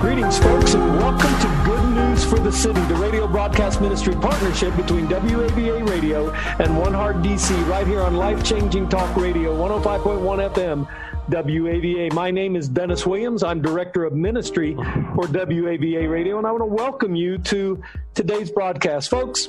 Greetings, folks, and welcome to Good News for the City, the radio broadcast ministry partnership between WAVA Radio and One Heart DC, right here on Life Changing Talk Radio, 105.1 FM, WAVA. My name is Dennis Williams. I'm Director of Ministry for WAVA Radio, and I want to welcome you to today's broadcast. Folks,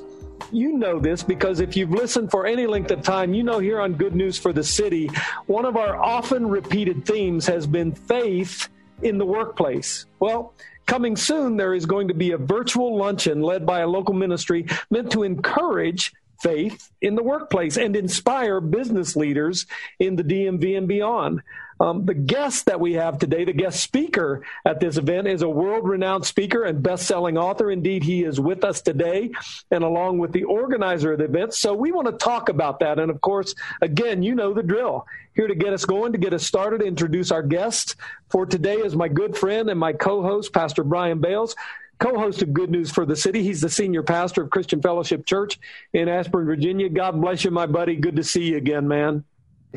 you know this because if you've listened for any length of time, you know here on Good News for the City, one of our often repeated themes has been faith in the workplace. Well, coming soon, there is going to be a virtual luncheon led by a local ministry meant to encourage faith in the workplace and inspire business leaders in the DMV and beyond. Um, the guest that we have today, the guest speaker at this event, is a world renowned speaker and best selling author. Indeed, he is with us today and along with the organizer of the event. So we want to talk about that. And of course, again, you know the drill. Here to get us going, to get us started, introduce our guest for today is my good friend and my co host, Pastor Brian Bales co-host of Good News for the City. He's the senior pastor of Christian Fellowship Church in Ashburn, Virginia. God bless you, my buddy. Good to see you again, man.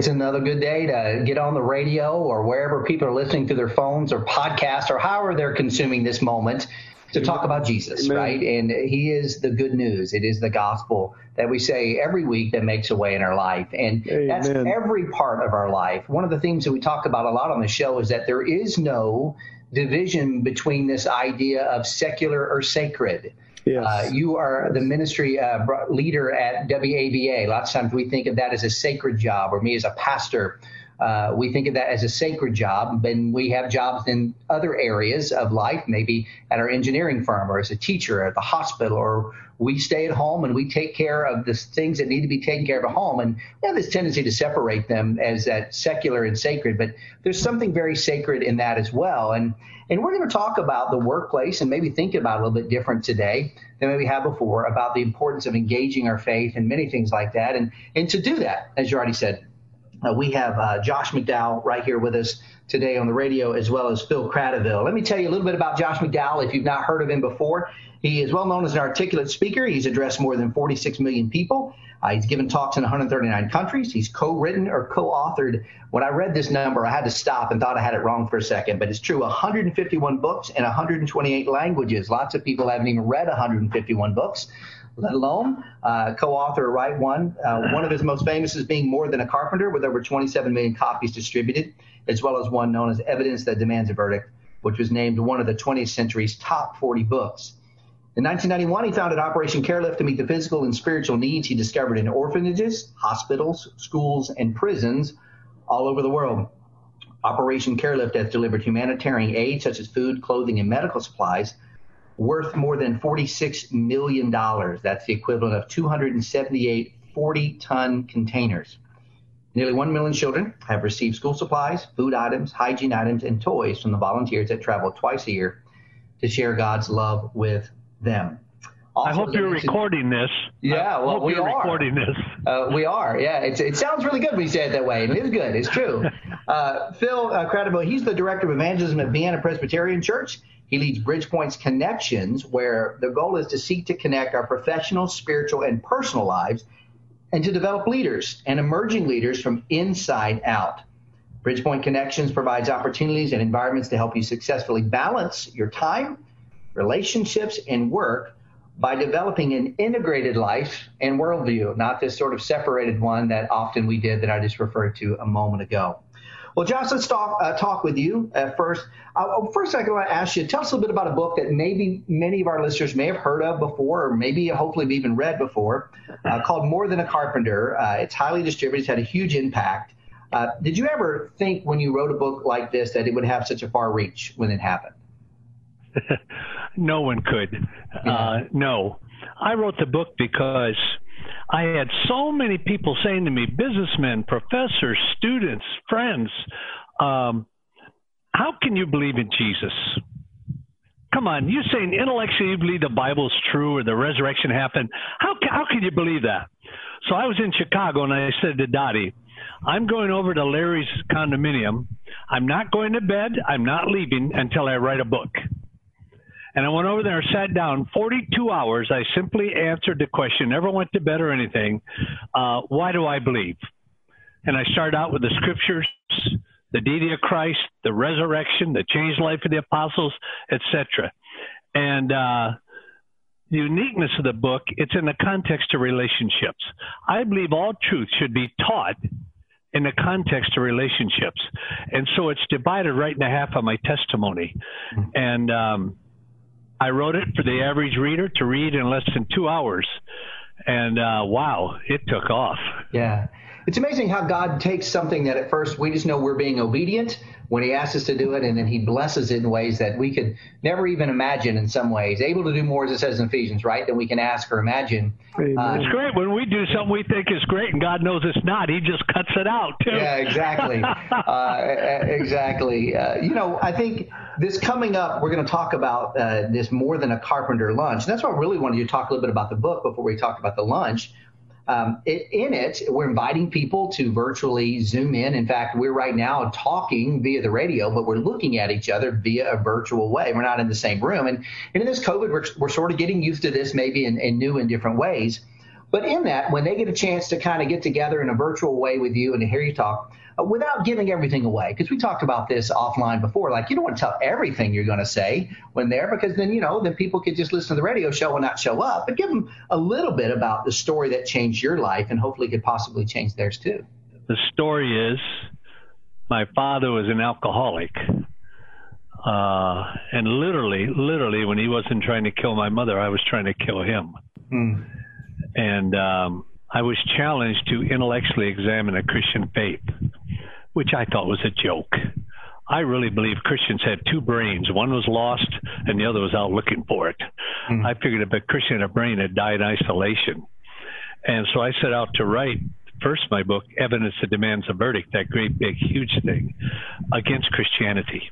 It's another good day to get on the radio or wherever people are listening to their phones or podcasts or however they're consuming this moment to talk about Jesus, Amen. right? And He is the good news. It is the gospel that we say every week that makes a way in our life. And that's every part of our life. One of the themes that we talk about a lot on the show is that there is no division between this idea of secular or sacred. Yes. Uh, you are the ministry uh, leader at WAVA. Lots of times we think of that as a sacred job, or me as a pastor. Uh, we think of that as a sacred job, and we have jobs in other areas of life, maybe at our engineering firm, or as a teacher at the hospital, or we stay at home and we take care of the things that need to be taken care of at home. And we have this tendency to separate them as that secular and sacred, but there's something very sacred in that as well. And and we're going to talk about the workplace and maybe think about it a little bit different today than we have before about the importance of engaging our faith and many things like that. And and to do that, as you already said, uh, we have uh, Josh McDowell right here with us today on the radio, as well as Phil Cradaville. Let me tell you a little bit about Josh McDowell if you've not heard of him before. He is well known as an articulate speaker. He's addressed more than 46 million people. Uh, he's given talks in 139 countries. He's co-written or co-authored. When I read this number, I had to stop and thought I had it wrong for a second, but it's true. 151 books in 128 languages. Lots of people haven't even read 151 books let alone uh, co-author Write One. Uh, one of his most famous is being More Than a Carpenter, with over 27 million copies distributed, as well as one known as Evidence That Demands a Verdict, which was named one of the 20th century's top 40 books. In 1991, he founded Operation Carelift to meet the physical and spiritual needs he discovered in orphanages, hospitals, schools, and prisons all over the world. Operation Carelift has delivered humanitarian aid such as food, clothing, and medical supplies worth more than $46 million. That's the equivalent of 278 40 ton containers. Nearly 1 million children have received school supplies, food items, hygiene items, and toys from the volunteers that travel twice a year to share God's love with them. I hope you're recording this. Yeah, I well, hope we you're are. recording this. Uh, we are, yeah. It's, it sounds really good when you say it that way, it is good. It's true. Uh, Phil uh, Cradaville, he's the director of evangelism at Vienna Presbyterian Church. He leads Bridgepoint's Connections, where the goal is to seek to connect our professional, spiritual, and personal lives, and to develop leaders and emerging leaders from inside out. Bridgepoint Connections provides opportunities and environments to help you successfully balance your time, relationships, and work by developing an integrated life and worldview, not this sort of separated one that often we did that I just referred to a moment ago. Well, Josh, let's talk uh, talk with you at first. Uh, first, I want to ask you, tell us a little bit about a book that maybe many of our listeners may have heard of before, or maybe hopefully have even read before, uh, called More Than a Carpenter. Uh, it's highly distributed. It's had a huge impact. Uh, did you ever think when you wrote a book like this that it would have such a far reach when it happened? no one could. Uh, no. I wrote the book because I had so many people saying to me, businessmen, professors, students, friends, um, how can you believe in Jesus? Come on, you're saying intellectually you believe the Bible's true or the resurrection happened. How, how can you believe that? So I was in Chicago and I said to Dottie, I'm going over to Larry's condominium. I'm not going to bed. I'm not leaving until I write a book. And I went over there and sat down. 42 hours. I simply answered the question. Never went to bed or anything. Uh, why do I believe? And I started out with the scriptures, the deity of Christ, the resurrection, the changed life of the apostles, etc. And uh, the uniqueness of the book, it's in the context of relationships. I believe all truth should be taught in the context of relationships. And so it's divided right in the half of my testimony. And um, I wrote it for the average reader to read in less than two hours. And uh, wow, it took off. Yeah. It's amazing how God takes something that at first we just know we're being obedient when He asks us to do it, and then He blesses it in ways that we could never even imagine in some ways. Able to do more, as it says in Ephesians, right, than we can ask or imagine. Uh, it's great when we do something we think is great, and God knows it's not. He just cuts it out, too. Yeah, exactly. uh, exactly. Uh, you know, I think this coming up, we're going to talk about uh, this more than a carpenter lunch. And that's why I really wanted you to talk a little bit about the book before we talk about the lunch. Um, it, in it, we're inviting people to virtually zoom in. In fact, we're right now talking via the radio, but we're looking at each other via a virtual way. We're not in the same room. And, and in this COVID, we're, we're sort of getting used to this maybe in, in new and different ways. But in that, when they get a chance to kind of get together in a virtual way with you and to hear you talk, without giving everything away, because we talked about this offline before, like you don't want to tell everything you're going to say when there, because then you know then people could just listen to the radio show and not show up. But give them a little bit about the story that changed your life and hopefully could possibly change theirs too. The story is my father was an alcoholic. Uh, and literally, literally, when he wasn't trying to kill my mother, I was trying to kill him. Mm. And um, I was challenged to intellectually examine a Christian faith, which I thought was a joke. I really believe Christians had two brains. One was lost, and the other was out looking for it. Mm. I figured if a Christian had a brain had died in isolation. And so I set out to write first my book, Evidence That Demands a Verdict, that great big huge thing against Christianity.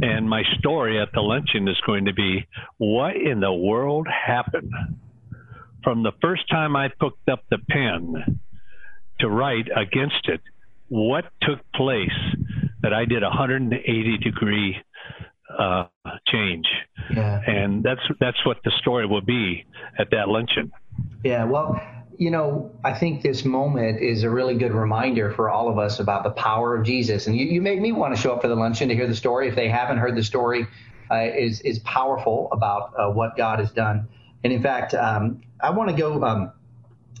And my story at the luncheon is going to be what in the world happened from the first time I picked up the pen to write against it, what took place that I did a 180 degree uh, change, yeah. and that's that's what the story will be at that luncheon. Yeah, well, you know, I think this moment is a really good reminder for all of us about the power of Jesus, and you, you made me want to show up for the luncheon to hear the story. If they haven't heard the story, uh, is is powerful about uh, what God has done. And in fact, um, I want to go um,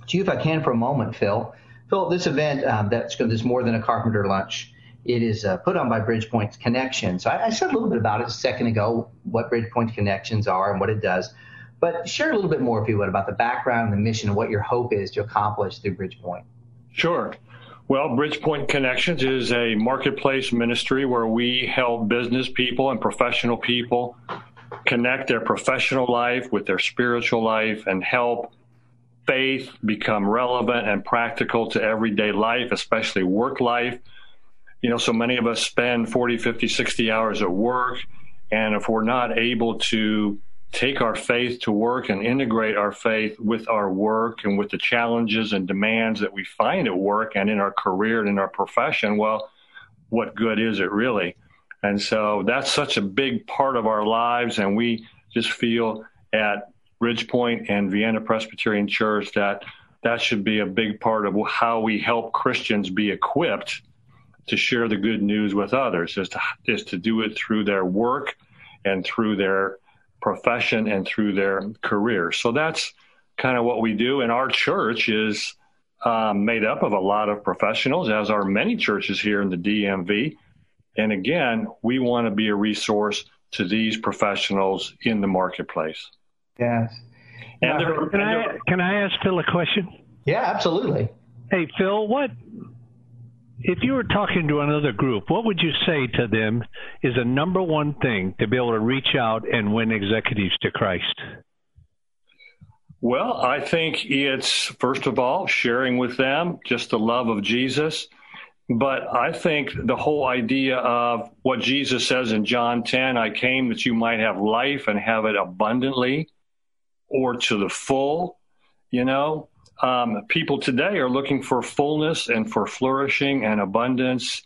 to you if I can for a moment, Phil. Phil, this event um, that's this more than a carpenter lunch. It is uh, put on by Bridgepoint Connections. So I, I, said a little bit about it a second ago, what Bridgepoint Connections are and what it does. But share a little bit more, if you would, about the background and the mission and what your hope is to accomplish through Bridgepoint. Sure. Well, Bridgepoint Connections is a marketplace ministry where we help business people and professional people connect their professional life with their spiritual life and help faith become relevant and practical to everyday life, especially work life. You know, so many of us spend 40, 50, 60 hours at work. And if we're not able to take our faith to work and integrate our faith with our work and with the challenges and demands that we find at work and in our career and in our profession, well, what good is it really? And so that's such a big part of our lives. And we just feel at Bridgepoint and Vienna Presbyterian Church that that should be a big part of how we help Christians be equipped to share the good news with others, is to, is to do it through their work and through their profession and through their career. So that's kind of what we do. And our church is um, made up of a lot of professionals, as are many churches here in the DMV. And again, we want to be a resource to these professionals in the marketplace. Yes. And can, I, can I ask Phil a question? Yeah, absolutely. Hey, Phil, what if you were talking to another group, what would you say to them is the number one thing to be able to reach out and win executives to Christ? Well, I think it's first of all sharing with them just the love of Jesus But I think the whole idea of what Jesus says in John 10 I came that you might have life and have it abundantly or to the full, you know, um, people today are looking for fullness and for flourishing and abundance,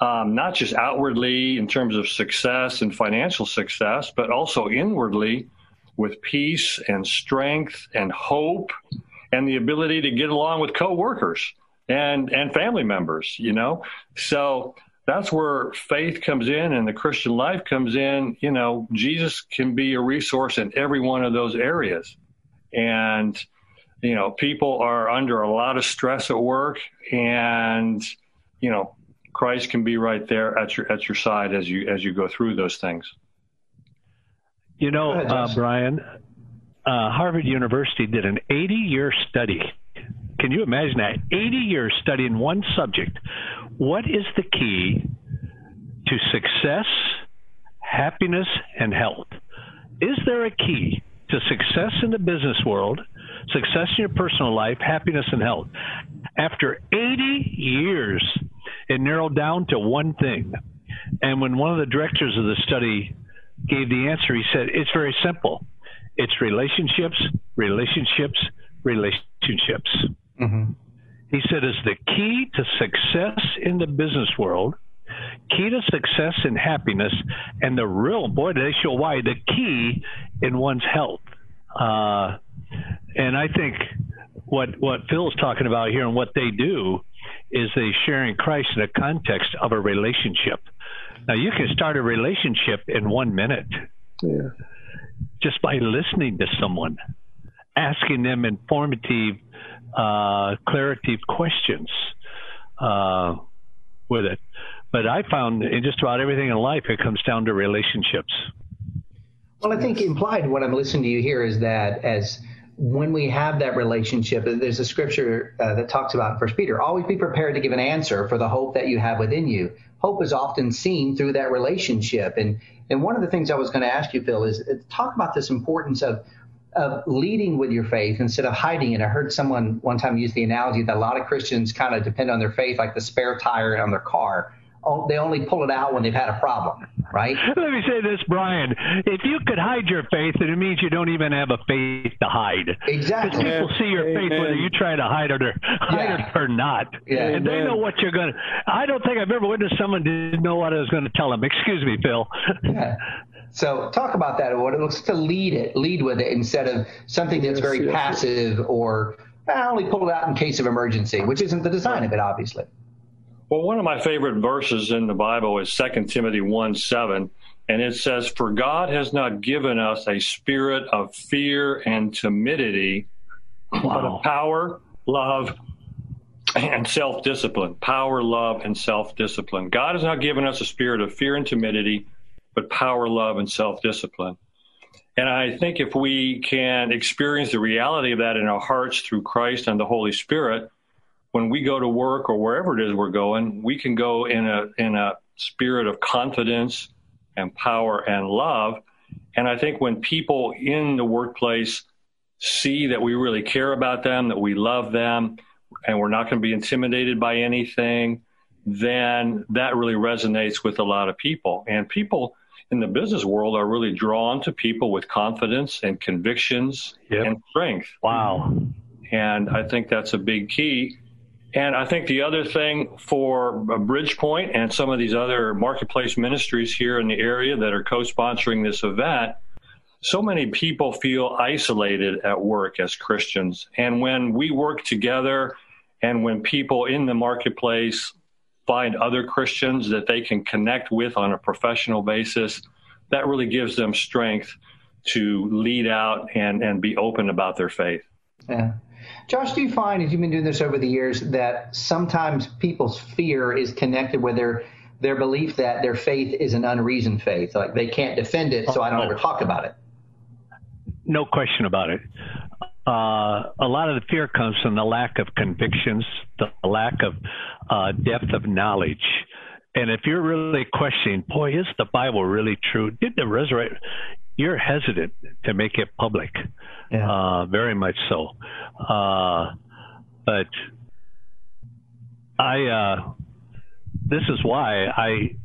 um, not just outwardly in terms of success and financial success, but also inwardly with peace and strength and hope and the ability to get along with coworkers and and family members you know? So that's where faith comes in and the christian life comes in. You know jesus can be a resource in every one of those areas. And you know people are under a lot of stress at work and you know christ can be right there at your at your side as you as you go through those things. You know uh, brian uh, harvard university did an 80 year study can you imagine that? 80 years studying one subject. What is the key to success, happiness, and health? Is there a key to success in the business world, success in your personal life, happiness, and health? After 80 years, it narrowed down to one thing. And when one of the directors of the study gave the answer, he said, It's very simple it's relationships, relationships, relationships. Mm-hmm. He said, is the key to success in the business world, key to success and happiness, and the real, boy, they show why, the key in one's health. Uh, and I think what, what Phil's talking about here and what they do is they sharing Christ in the context of a relationship. Now, you can start a relationship in one minute. Yeah. Just by listening to someone, asking them informative uh, clarity questions uh, with it. But I found in just about everything in life, it comes down to relationships. Well, I think implied what I'm listening to you here is that as when we have that relationship, there's a scripture uh, that talks about First Peter. Always be prepared to give an answer for the hope that you have within you. Hope is often seen through that relationship, and and one of the things I was going to ask you, Phil, is uh, talk about this importance of of leading with your faith instead of hiding it. I heard someone one time use the analogy that a lot of Christians kind of depend on their faith like the spare tire on their car. Oh, they only pull it out when they've had a problem, right? Let me say this, Brian. If you could hide your faith, then it means you don't even have a faith to hide. Exactly. Because people see your faith whether you try to hide it or hide yeah. it or not, yeah. and they know what you're going to. I don't think I've ever witnessed someone didn't know what I was going to tell them. Excuse me, Phil. Yeah. So talk about that. What it looks to lead it, lead with it instead of something that's very yes, passive yes. or I only pull it out in case of emergency, which isn't the design of it, obviously. Well, one of my favorite verses in the Bible is 2 Timothy 1 7, and it says, For God has not given us a spirit of fear and timidity, wow. but of power, love, and self discipline. Power, love, and self discipline. God has not given us a spirit of fear and timidity, but power, love, and self discipline. And I think if we can experience the reality of that in our hearts through Christ and the Holy Spirit, when we go to work or wherever it is we're going, we can go in a in a spirit of confidence and power and love. And I think when people in the workplace see that we really care about them, that we love them, and we're not going to be intimidated by anything, then that really resonates with a lot of people. And people in the business world are really drawn to people with confidence and convictions yep. and strength. Wow. And I think that's a big key. And I think the other thing for Bridgepoint and some of these other marketplace ministries here in the area that are co sponsoring this event, so many people feel isolated at work as Christians. And when we work together and when people in the marketplace find other Christians that they can connect with on a professional basis, that really gives them strength to lead out and, and be open about their faith. Yeah. Josh, do you find, as you've been doing this over the years, that sometimes people's fear is connected with their their belief that their faith is an unreasoned faith, like they can't defend it, so I don't oh. ever talk about it? No question about it. Uh, a lot of the fear comes from the lack of convictions, the lack of uh, depth of knowledge. And if you're really questioning, boy, is the Bible really true? Did the resurrection? You're hesitant to make it public yeah. uh, very much so. Uh, but I, uh, this is why I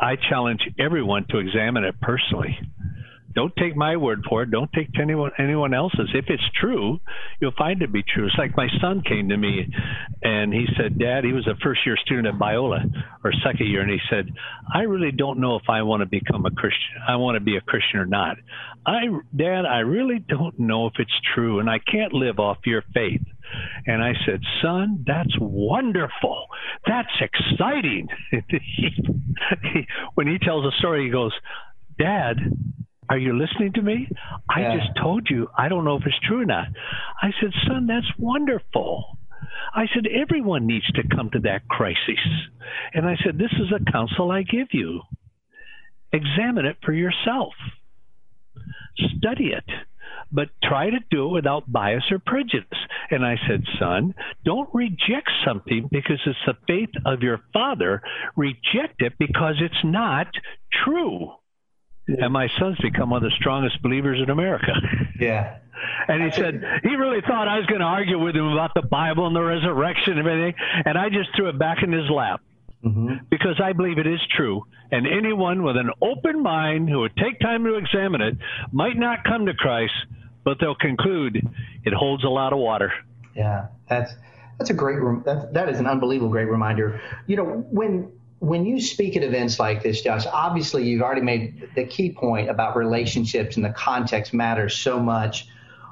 I challenge everyone to examine it personally. Don't take my word for it. Don't take anyone anyone else's. If it's true, you'll find it to be true. It's like my son came to me and he said, Dad, he was a first year student at Biola or second year, and he said, I really don't know if I want to become a Christian. I want to be a Christian or not. I Dad, I really don't know if it's true and I can't live off your faith. And I said, Son, that's wonderful. That's exciting. when he tells a story, he goes, Dad, are you listening to me? I yeah. just told you. I don't know if it's true or not. I said, Son, that's wonderful. I said, everyone needs to come to that crisis. And I said, this is a counsel I give you. Examine it for yourself. Study it, but try to do it without bias or prejudice. And I said, son, don't reject something because it's the faith of your father. Reject it because it's not true. And my son's become one of the strongest believers in America. Yeah. And he said he really thought I was going to argue with him about the Bible and the resurrection and everything. And I just threw it back in his lap mm-hmm. because I believe it is true. And anyone with an open mind who would take time to examine it might not come to Christ, but they'll conclude it holds a lot of water. Yeah, that's that's a great that that is an unbelievable great reminder. You know, when when you speak at events like this, Josh, obviously you've already made the key point about relationships and the context matters so much.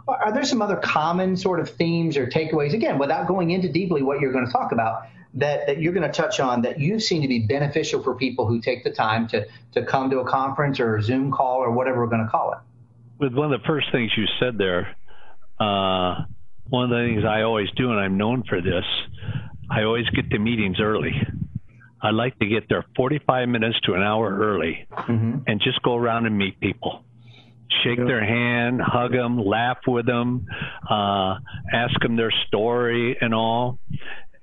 Are there some other common sort of themes or takeaways, again, without going into deeply what you're going to talk about, that, that you're going to touch on that you've seen to be beneficial for people who take the time to, to come to a conference or a Zoom call or whatever we're going to call it? With one of the first things you said there, uh, one of the things I always do, and I'm known for this, I always get to meetings early. I like to get there 45 minutes to an hour early mm-hmm. and just go around and meet people. Shake their hand, hug them, laugh with them, uh, ask them their story and all.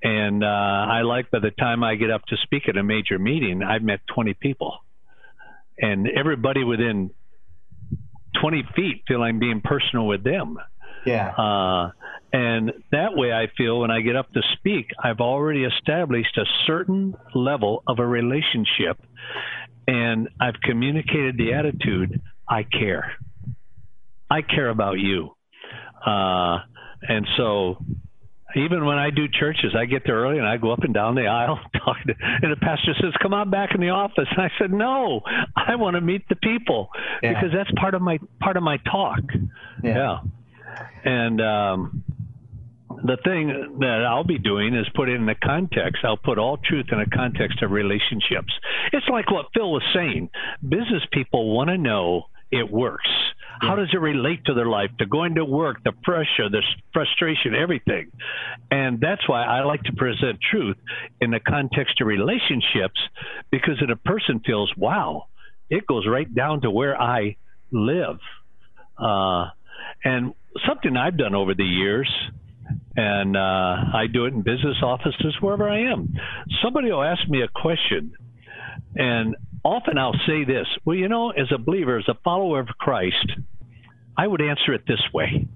And uh, I like by the time I get up to speak at a major meeting, I've met 20 people. And everybody within 20 feet feel I'm being personal with them. Yeah. Uh, and that way, I feel when I get up to speak, I've already established a certain level of a relationship, and I've communicated the attitude I care. I care about you. Uh, and so, even when I do churches, I get there early and I go up and down the aisle talking to, and the pastor says, "Come on back in the office." And I said, "No, I want to meet the people yeah. because that's part of my part of my talk." Yeah. yeah. And um, the thing that I'll be doing is put it in the context. I'll put all truth in a context of relationships. It's like what Phil was saying. Business people want to know it works. How does it relate to their life, to going to work, the pressure, the frustration, everything? And that's why I like to present truth in the context of relationships because if a person feels, wow, it goes right down to where I live. Uh, and something I've done over the years and uh, I do it in business offices wherever I am. Somebody will ask me a question, and often I'll say this: Well, you know, as a believer, as a follower of Christ, I would answer it this way.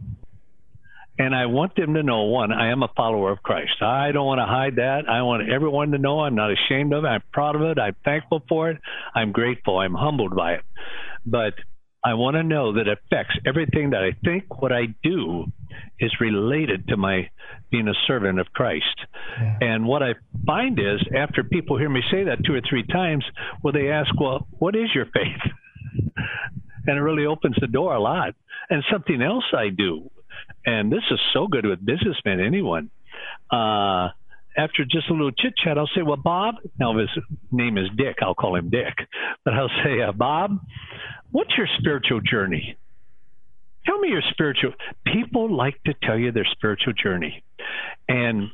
And I want them to know one, I am a follower of Christ. I don't want to hide that. I want everyone to know I'm not ashamed of it. I'm proud of it. I'm thankful for it. I'm grateful. I'm humbled by it. But I want to know that affects everything that I think, what I do is related to my being a servant of Christ. Yeah. And what I find is after people hear me say that two or three times, well, they ask, well, what is your faith? and it really opens the door a lot. And something else I do, and this is so good with businessmen, anyone. Uh, after just a little chit chat, I'll say, Well, Bob, now his name is Dick, I'll call him Dick, but I'll say, uh, Bob, What's your spiritual journey? Tell me your spiritual. People like to tell you their spiritual journey. And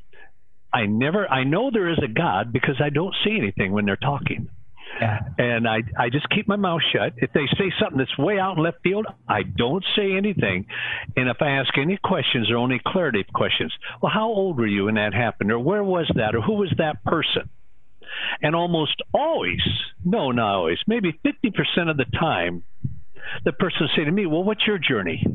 I never, I know there is a God because I don't see anything when they're talking. And I, I just keep my mouth shut. If they say something that's way out in left field, I don't say anything. And if I ask any questions, they're only clarity questions. Well, how old were you when that happened? Or where was that? Or who was that person? And almost always, no, not always, maybe 50% of the time, the person will say to me, Well, what's your journey?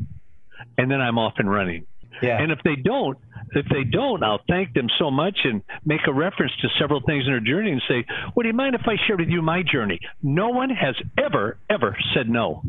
And then I'm off and running. Yeah. And if they don't, If they don't, I'll thank them so much and make a reference to several things in their journey and say, Would you mind if I shared with you my journey? No one has ever, ever said no.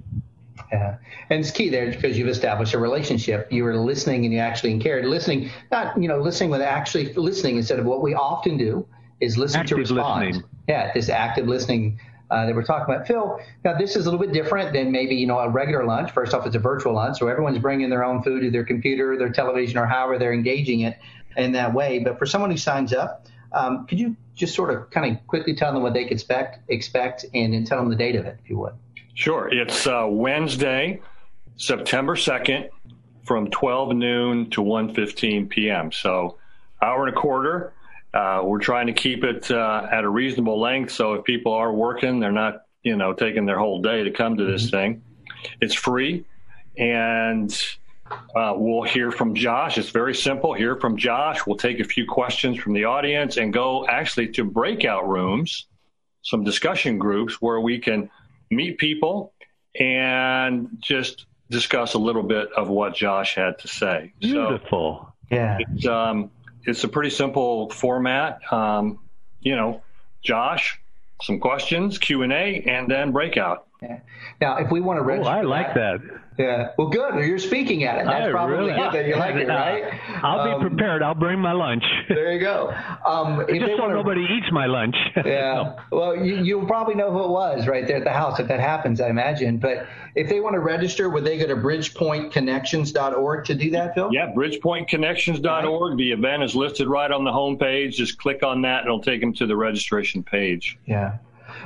Yeah. And it's key there because you've established a relationship. You were listening and you actually cared. Listening, not, you know, listening with actually listening instead of what we often do is listen active to respond. Listening. Yeah, this active listening uh, that we're talking about. Phil, now this is a little bit different than maybe, you know, a regular lunch. First off, it's a virtual lunch, so everyone's bringing their own food to their computer, their television, or however they're engaging it in that way. But for someone who signs up, um, could you just sort of kind of quickly tell them what they could expect, expect and then tell them the date of it, if you would? Sure. It's uh, Wednesday, September 2nd from 12 noon to 1.15 p.m. So hour and a quarter. Uh, we're trying to keep it uh, at a reasonable length. So if people are working, they're not, you know, taking their whole day to come to this mm-hmm. thing. It's free. And uh, we'll hear from Josh. It's very simple. Hear from Josh. We'll take a few questions from the audience and go actually to breakout rooms, some discussion groups where we can meet people and just discuss a little bit of what Josh had to say. Beautiful. So yeah. It's, um, it's a pretty simple format. Um, you know, Josh, some questions, Q and A, and then breakout. Yeah. Now, if we want to register, oh, I like that. that. Yeah. Well, good. You're speaking at it. That's I probably really, good that you like it, right? I'll um, be prepared. I'll bring my lunch. there you go. Um, Just so wanna, nobody eats my lunch. yeah. Well, you, you'll probably know who it was right there at the house if that happens, I imagine. But if they want to register, would they go to bridgepointconnections.org to do that, Phil? Yeah, bridgepointconnections.org. The event is listed right on the homepage. Just click on that, and it'll take them to the registration page. Yeah.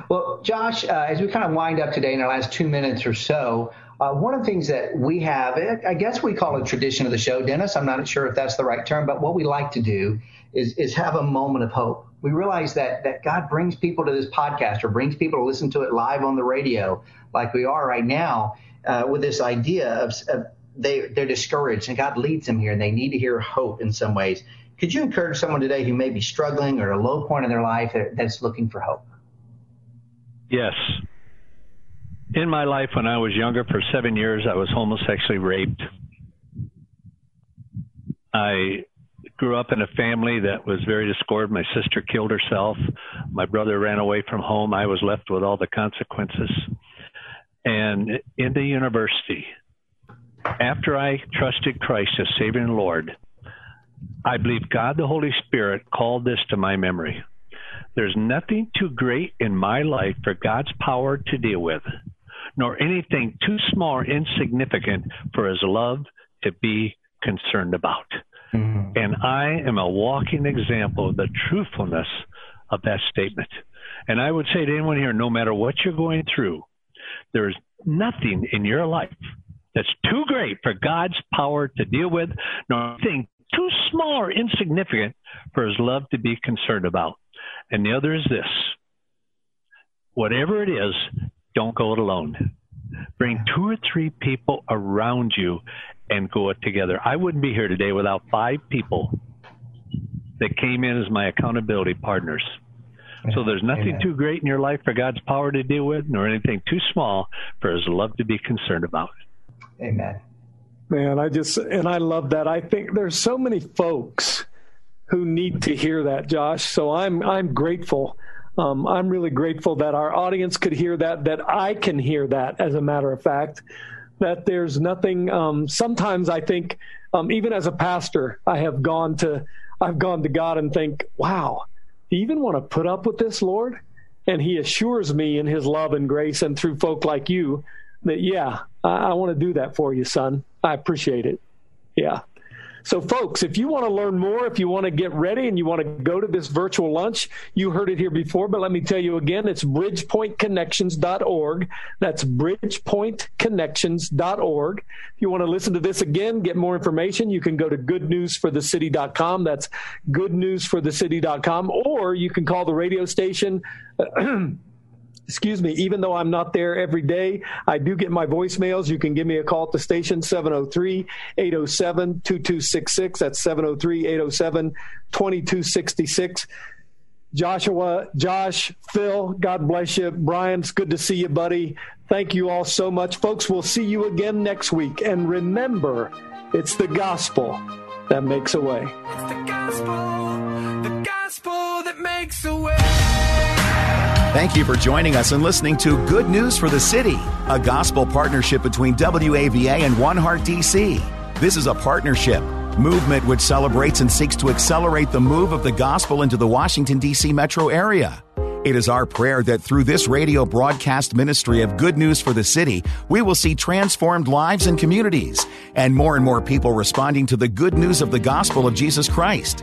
Well, Josh, uh, as we kind of wind up today in our last two minutes or so, uh, one of the things that we have, I guess we call it tradition of the show, Dennis. I'm not sure if that's the right term, but what we like to do is, is have a moment of hope. We realize that that God brings people to this podcast or brings people to listen to it live on the radio, like we are right now, uh, with this idea of, of they they're discouraged and God leads them here and they need to hear hope in some ways. Could you encourage someone today who may be struggling or at a low point in their life that's looking for hope? Yes. In my life, when I was younger, for seven years, I was homosexually raped. I grew up in a family that was very discord. My sister killed herself. My brother ran away from home. I was left with all the consequences. And in the university, after I trusted Christ as Savior and Lord, I believe God the Holy Spirit called this to my memory. There's nothing too great in my life for God's power to deal with, nor anything too small or insignificant for His love to be concerned about. Mm-hmm. And I am a walking example of the truthfulness of that statement. And I would say to anyone here, no matter what you're going through, there's nothing in your life that's too great for God's power to deal with, nor anything too small or insignificant for His love to be concerned about. And the other is this whatever it is, don't go it alone. Bring two or three people around you and go it together. I wouldn't be here today without five people that came in as my accountability partners. So there's nothing Amen. too great in your life for God's power to deal with, nor anything too small for His love to be concerned about. Amen. Man, I just, and I love that. I think there's so many folks who need to hear that, Josh. So I'm I'm grateful. Um, I'm really grateful that our audience could hear that, that I can hear that, as a matter of fact, that there's nothing. Um, sometimes I think, um, even as a pastor, I have gone to, I've gone to God and think, wow, do you even want to put up with this, Lord? And He assures me in His love and grace and through folk like you that, yeah, I, I want to do that for you, son. I appreciate it. Yeah. So, folks, if you want to learn more, if you want to get ready and you want to go to this virtual lunch, you heard it here before, but let me tell you again it's bridgepointconnections.org. That's bridgepointconnections.org. If you want to listen to this again, get more information, you can go to goodnewsforthecity.com. That's goodnewsforthecity.com, or you can call the radio station. excuse me, even though I'm not there every day, I do get my voicemails. You can give me a call at the station, 703 807 2266. That's 703 807 2266. Joshua, Josh, Phil, God bless you. Brian, it's good to see you, buddy. Thank you all so much. Folks, we'll see you again next week. And remember, it's the gospel that makes a way. It's the gospel, the gospel that makes a way. Thank you for joining us and listening to Good News for the City, a gospel partnership between WAVA and One Heart DC. This is a partnership movement which celebrates and seeks to accelerate the move of the gospel into the Washington, D.C. metro area. It is our prayer that through this radio broadcast ministry of good news for the city, we will see transformed lives and communities, and more and more people responding to the good news of the gospel of Jesus Christ.